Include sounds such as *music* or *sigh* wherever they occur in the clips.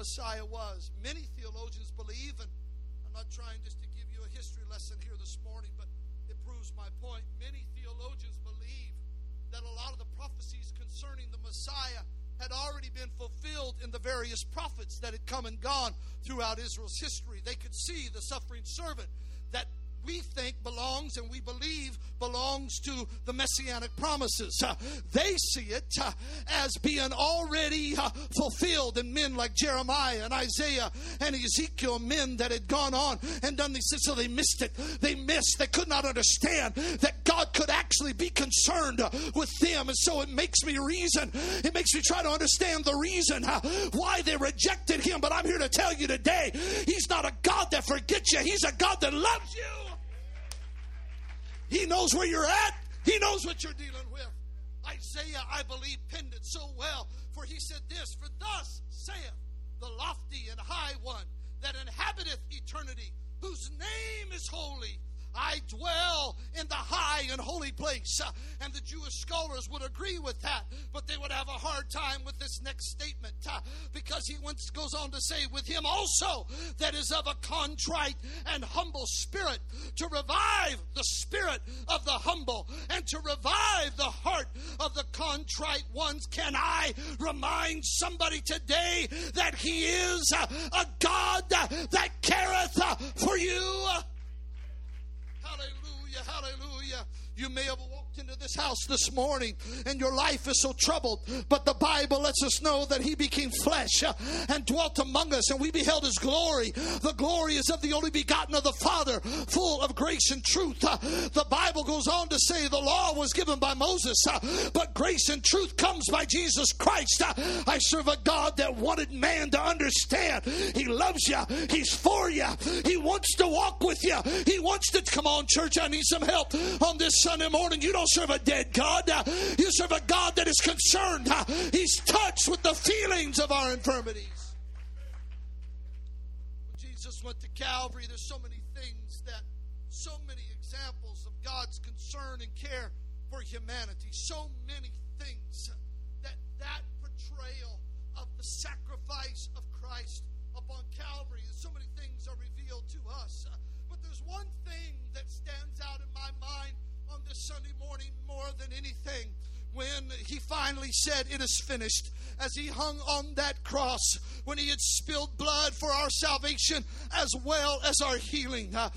Messiah was. Many theologians believe, and I'm not trying just to give you a history lesson here this morning, but it proves my point. Many theologians believe that a lot of the prophecies concerning the Messiah had already been fulfilled in the various prophets that had come and gone throughout Israel's history. They could see the suffering servant that we think belongs and we believe belongs to the messianic promises. Uh, they see it uh, as being already uh, fulfilled in men like Jeremiah and Isaiah and Ezekiel, men that had gone on and done these things. So they missed it. They missed. They could not understand that God could actually be concerned uh, with them. And so it makes me reason. It makes me try to understand the reason uh, why they rejected Him. But I'm here to tell you today, He's not a God that forgets you. He's a God that loves you. He knows where you're at. He knows what you're dealing with. Isaiah, I believe, penned it so well, for he said this For thus saith the lofty and high one that inhabiteth eternity, whose name is holy. I dwell in the high and holy place. Uh, and the Jewish scholars would agree with that, but they would have a hard time with this next statement uh, because he once goes on to say, With him also that is of a contrite and humble spirit, to revive the spirit of the humble and to revive the heart of the contrite ones. Can I remind somebody today that he is uh, a God that careth for you? Hallelujah. You may have walked into this house this morning and your life is so troubled, but the Bible lets us know that He became flesh uh, and dwelt among us, and we beheld His glory. The glory is of the only begotten of the Father, full of grace and truth. Uh, the Bible goes on to say the law was given by Moses, uh, but grace and truth comes by Jesus Christ. I serve a God that wanted man to understand He loves you, He's for you, He wants to walk with you, He wants to come on, church. I need some help on this Sunday morning. You don't serve a dead God. You serve a God that is concerned. He's touched with the feelings of our infirmities. When Jesus went to Calvary, there's so many things that, so many examples of God's concern and care for humanity. So many things that that portrayal of the sacrifice of Christ upon Calvary, so many things are revealed to us. But there's one thing that stands out in my mind on this Sunday morning more than anything when he finally said, It is finished, as he hung on that cross, when he had spilled blood for our salvation as well as our healing. Uh,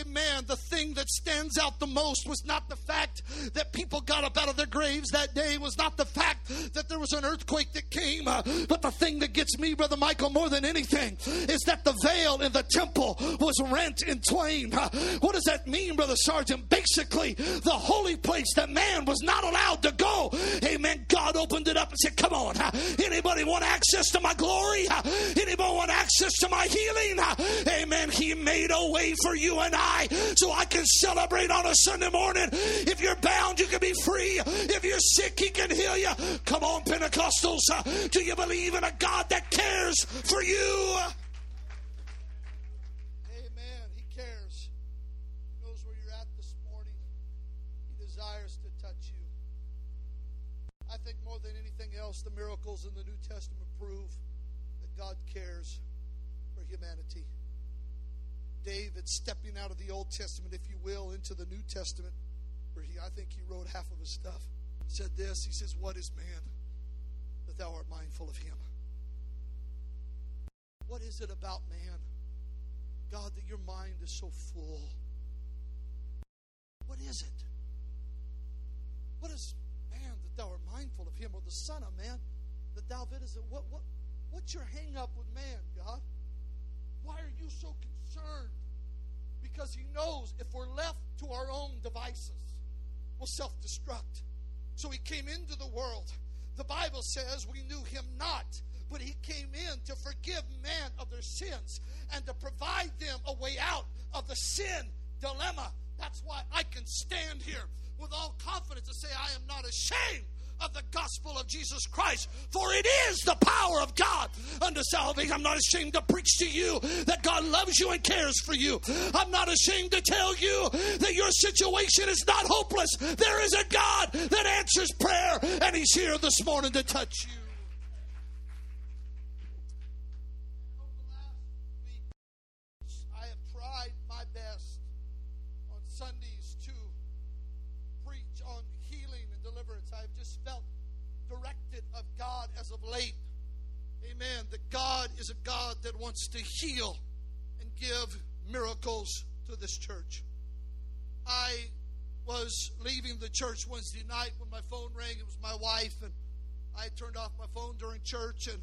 amen. The thing that stands out the most was not the fact that people got up out of their graves that day, was not the fact that there was an earthquake that came, uh, but the thing that gets me, Brother Michael, more than anything is that the veil in the temple was rent in twain. Uh, what does that mean, Brother Sargent? Basically, the holy place that man was not allowed to go Amen. God opened it up and said, Come on. Anybody want access to my glory? Anybody want access to my healing? Amen. He made a way for you and I so I can celebrate on a Sunday morning. If you're bound, you can be free. If you're sick, He can heal you. Come on, Pentecostals. Do you believe in a God that cares for you? Amen. He cares. He knows where you're at this morning. He desires to touch you? Else, the miracles in the New Testament prove that God cares for humanity. David stepping out of the Old Testament, if you will, into the New Testament, where he, I think he wrote half of his stuff, said this. He says, What is man that thou art mindful of him? What is it about man, God, that your mind is so full? What is it? What is thou art mindful of him, or the Son of Man, that thou videst it. What, what, what's your hang up with man, God? Why are you so concerned? Because he knows if we're left to our own devices, we'll self destruct. So he came into the world. The Bible says we knew him not, but he came in to forgive man of their sins and to provide them a way out of the sin dilemma. That's why I can stand here with all confidence to say, I am not ashamed of the gospel of Jesus Christ, for it is the power of God unto salvation. I'm not ashamed to preach to you that God loves you and cares for you. I'm not ashamed to tell you that your situation is not hopeless. There is a God that answers prayer, and He's here this morning to touch you. Week, I have tried my best on Sundays to preach on healing and deliverance. I've just felt directed of God as of late. Amen. That God is a God that wants to heal and give miracles to this church. I was leaving the church Wednesday night when my phone rang. It was my wife, and I turned off my phone during church and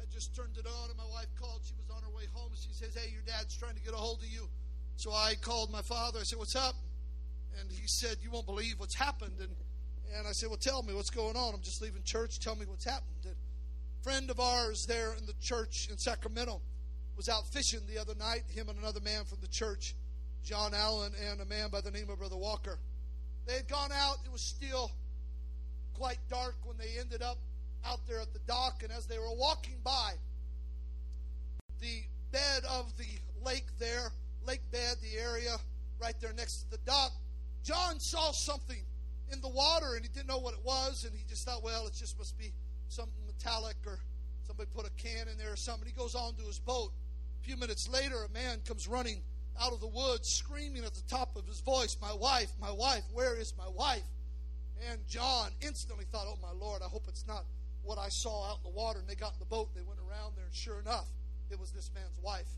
I just turned it on. And my wife called. She was on her way home. She says, Hey, your dad's trying to get a hold of you. So I called my father. I said, What's up? And he said, You won't believe what's happened. And, and I said, Well, tell me what's going on. I'm just leaving church. Tell me what's happened. And a friend of ours there in the church in Sacramento was out fishing the other night, him and another man from the church, John Allen, and a man by the name of Brother Walker. They had gone out. It was still quite dark when they ended up out there at the dock. And as they were walking by the bed of the lake there, lake bed, the area right there next to the dock, John saw something in the water and he didn't know what it was. And he just thought, well, it just must be something metallic or somebody put a can in there or something. He goes on to his boat. A few minutes later, a man comes running out of the woods screaming at the top of his voice, My wife, my wife, where is my wife? And John instantly thought, Oh my Lord, I hope it's not what I saw out in the water. And they got in the boat, they went around there, and sure enough, it was this man's wife.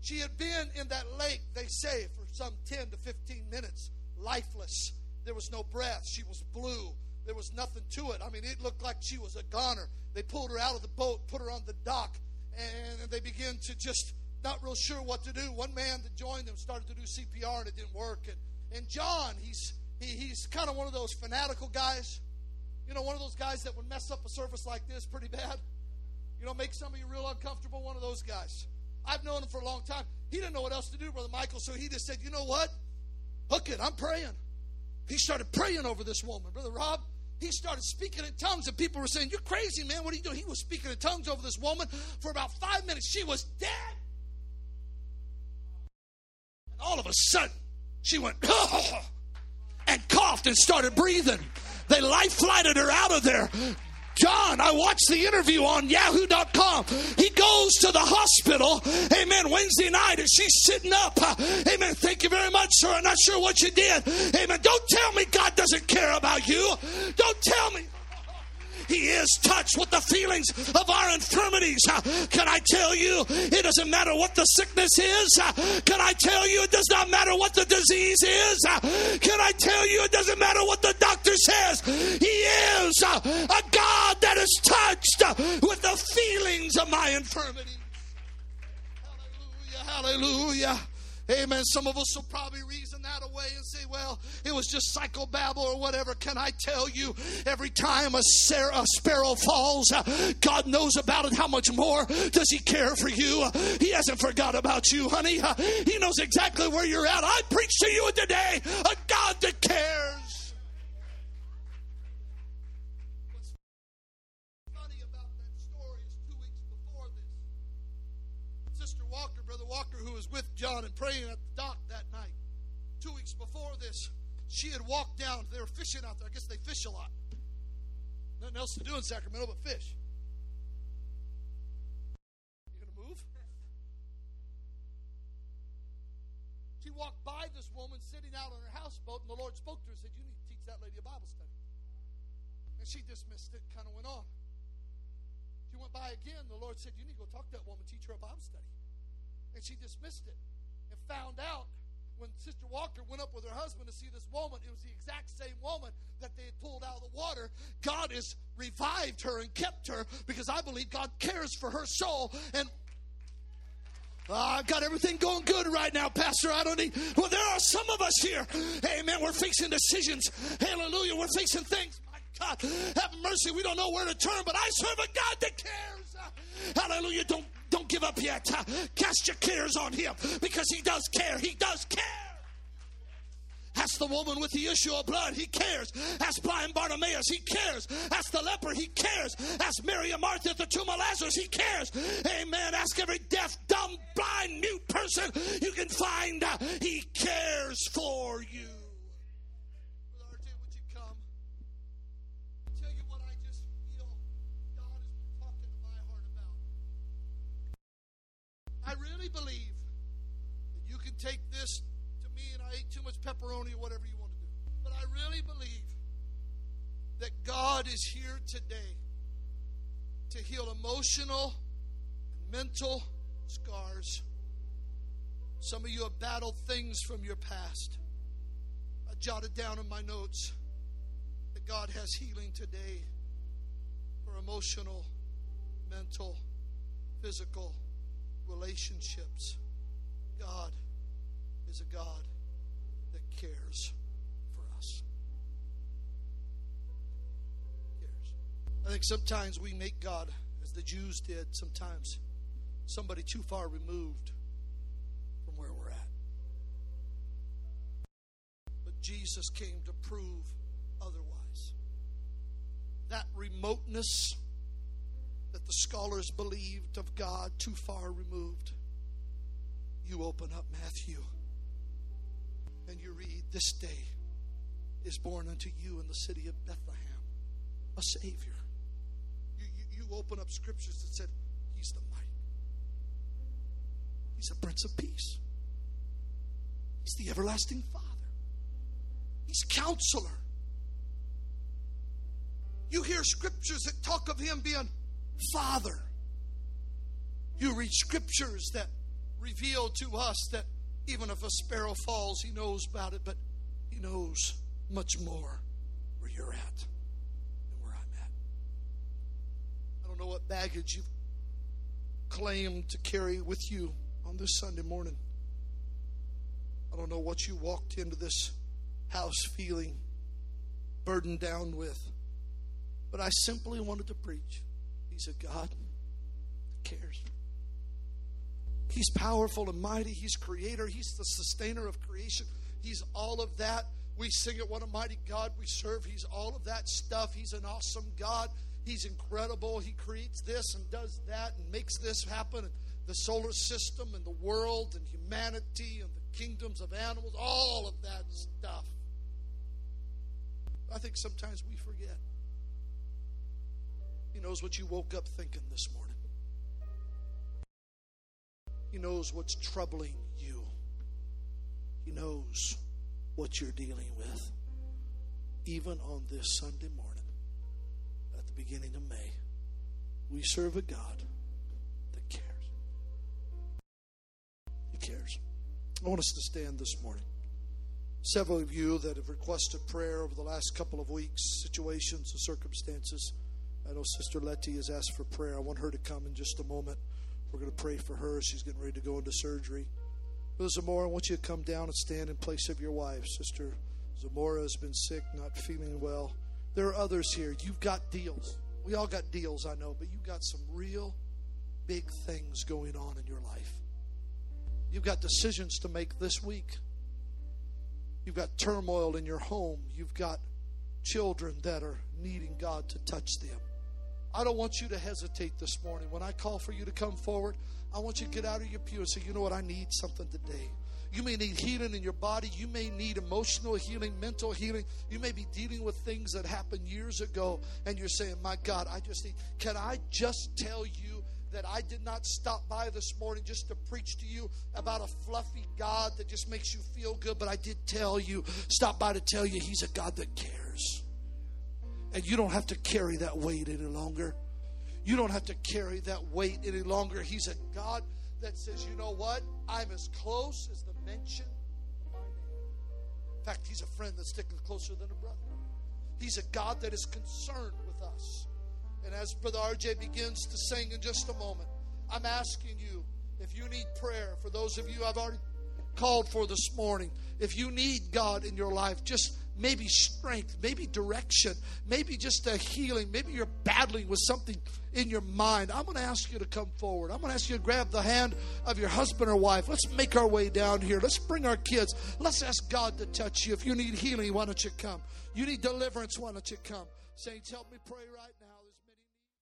She had been in that lake, they say, for some 10 to 15 minutes, lifeless. There was no breath. She was blue. There was nothing to it. I mean, it looked like she was a goner. They pulled her out of the boat, put her on the dock, and they began to just not real sure what to do. One man that joined them started to do CPR and it didn't work. And, and John, he's, he, he's kind of one of those fanatical guys. You know, one of those guys that would mess up a service like this pretty bad. You know, make some of you real uncomfortable. One of those guys. I've known him for a long time. He didn't know what else to do, Brother Michael, so he just said, you know what? Hook it. I'm praying. He started praying over this woman. Brother Rob, he started speaking in tongues, and people were saying, You're crazy, man. What are you doing? He was speaking in tongues over this woman for about five minutes. She was dead. And all of a sudden, she went, *laughs* and coughed and started breathing. They life flighted her out of there. John, I watched the interview on yahoo.com. He goes to the hospital, amen, Wednesday night, and she's sitting up. Uh, amen. Thank you very much, sir. I'm not sure what you did. Amen. Don't tell me God doesn't care about you. Don't tell me. He is touched with the feelings of our infirmities. Uh, can I tell you, it doesn't matter what the sickness is? Uh, can I tell you, it does not matter what the disease is? Uh, can I tell you, it doesn't matter what the doctor says? He is a God that is touched with the feelings of my infirmities. Hallelujah, hallelujah. Amen. Some of us will probably reason that away and say, well, it was just psychobabble or whatever. Can I tell you, every time a, ser- a sparrow falls, uh, God knows about it. How much more does He care for you? Uh, he hasn't forgot about you, honey. Uh, he knows exactly where you're at. I preach to you today a God that They were fishing out there. I guess they fish a lot. Nothing else to do in Sacramento but fish. You gonna move? She walked by this woman sitting out on her houseboat, and the Lord spoke to her and said, You need to teach that lady a Bible study. And she dismissed it, kind of went on. She went by again. The Lord said, You need to go talk to that woman, teach her a Bible study. And she dismissed it and found out when Sister Walker went up with her husband to see this woman, it was the exact same woman that they had pulled out of the water. God has revived her and kept her because I believe God cares for her soul. And uh, I've got everything going good right now, Pastor. I don't need. Well, there are some of us here. Amen. We're facing decisions. Hallelujah. We're facing things. My God, have mercy. We don't know where to turn, but I serve a God that cares. Hallelujah. Don't don't give up yet. Cast your cares on Him because He does care. He does care. Ask the woman with the issue of blood, he cares. Ask blind Bartimaeus, he cares. Ask the leper, he cares. Ask Mary and Martha at the tomb of Lazarus, he cares. Amen. Ask every deaf, dumb, blind, mute person you can find. He cares for you. I really believe that you can take this to me and I ate too much pepperoni or whatever you want to do. But I really believe that God is here today to heal emotional and mental scars. Some of you have battled things from your past. I jotted down in my notes that God has healing today for emotional, mental, physical relationships. God is a God that cares for us. Cares. I think sometimes we make God, as the Jews did sometimes, somebody too far removed from where we're at. But Jesus came to prove otherwise. That remoteness that the scholars believed of God too far removed. You open up Matthew and you read, This day is born unto you in the city of Bethlehem a Savior. You, you, you open up scriptures that said, He's the mighty. He's the Prince of Peace. He's the everlasting Father. He's counselor. You hear scriptures that talk of him being Father. You read scriptures that reveal to us that even if a sparrow falls, he knows about it, but he knows much more where you're at and where I'm at. I don't know what baggage you've claimed to carry with you on this Sunday morning. I don't know what you walked into this house feeling burdened down with, but I simply wanted to preach He's a God that cares. He's powerful and mighty. He's creator. He's the sustainer of creation. He's all of that. We sing it, What a Mighty God we serve. He's all of that stuff. He's an awesome God. He's incredible. He creates this and does that and makes this happen. The solar system and the world and humanity and the kingdoms of animals, all of that stuff. I think sometimes we forget. He knows what you woke up thinking this morning. He knows what's troubling you. He knows what you're dealing with. Even on this Sunday morning, at the beginning of May, we serve a God that cares. He cares. I want us to stand this morning. Several of you that have requested prayer over the last couple of weeks, situations and circumstances. I know Sister Letty has asked for prayer. I want her to come in just a moment. We're going to pray for her. She's getting ready to go into surgery. Brother Zamora, I want you to come down and stand in place of your wife. Sister Zamora has been sick, not feeling well. There are others here. You've got deals. We all got deals, I know, but you've got some real big things going on in your life. You've got decisions to make this week. You've got turmoil in your home. You've got children that are needing God to touch them. I don't want you to hesitate this morning. When I call for you to come forward, I want you to get out of your pew and say, you know what, I need something today. You may need healing in your body. You may need emotional healing, mental healing. You may be dealing with things that happened years ago, and you're saying, My God, I just need. Can I just tell you that I did not stop by this morning just to preach to you about a fluffy God that just makes you feel good, but I did tell you, stop by to tell you He's a God that cares. And you don't have to carry that weight any longer. You don't have to carry that weight any longer. He's a God that says, you know what? I'm as close as the mention of my name. In fact, He's a friend that's sticking closer than a brother. He's a God that is concerned with us. And as Brother RJ begins to sing in just a moment, I'm asking you if you need prayer, for those of you I've already called for this morning, if you need God in your life, just maybe strength, maybe direction, maybe just a healing, maybe you're battling with something in your mind, I'm going to ask you to come forward. I'm going to ask you to grab the hand of your husband or wife. Let's make our way down here. Let's bring our kids. Let's ask God to touch you. If you need healing, why don't you come? You need deliverance, why don't you come? Saints, help me pray right.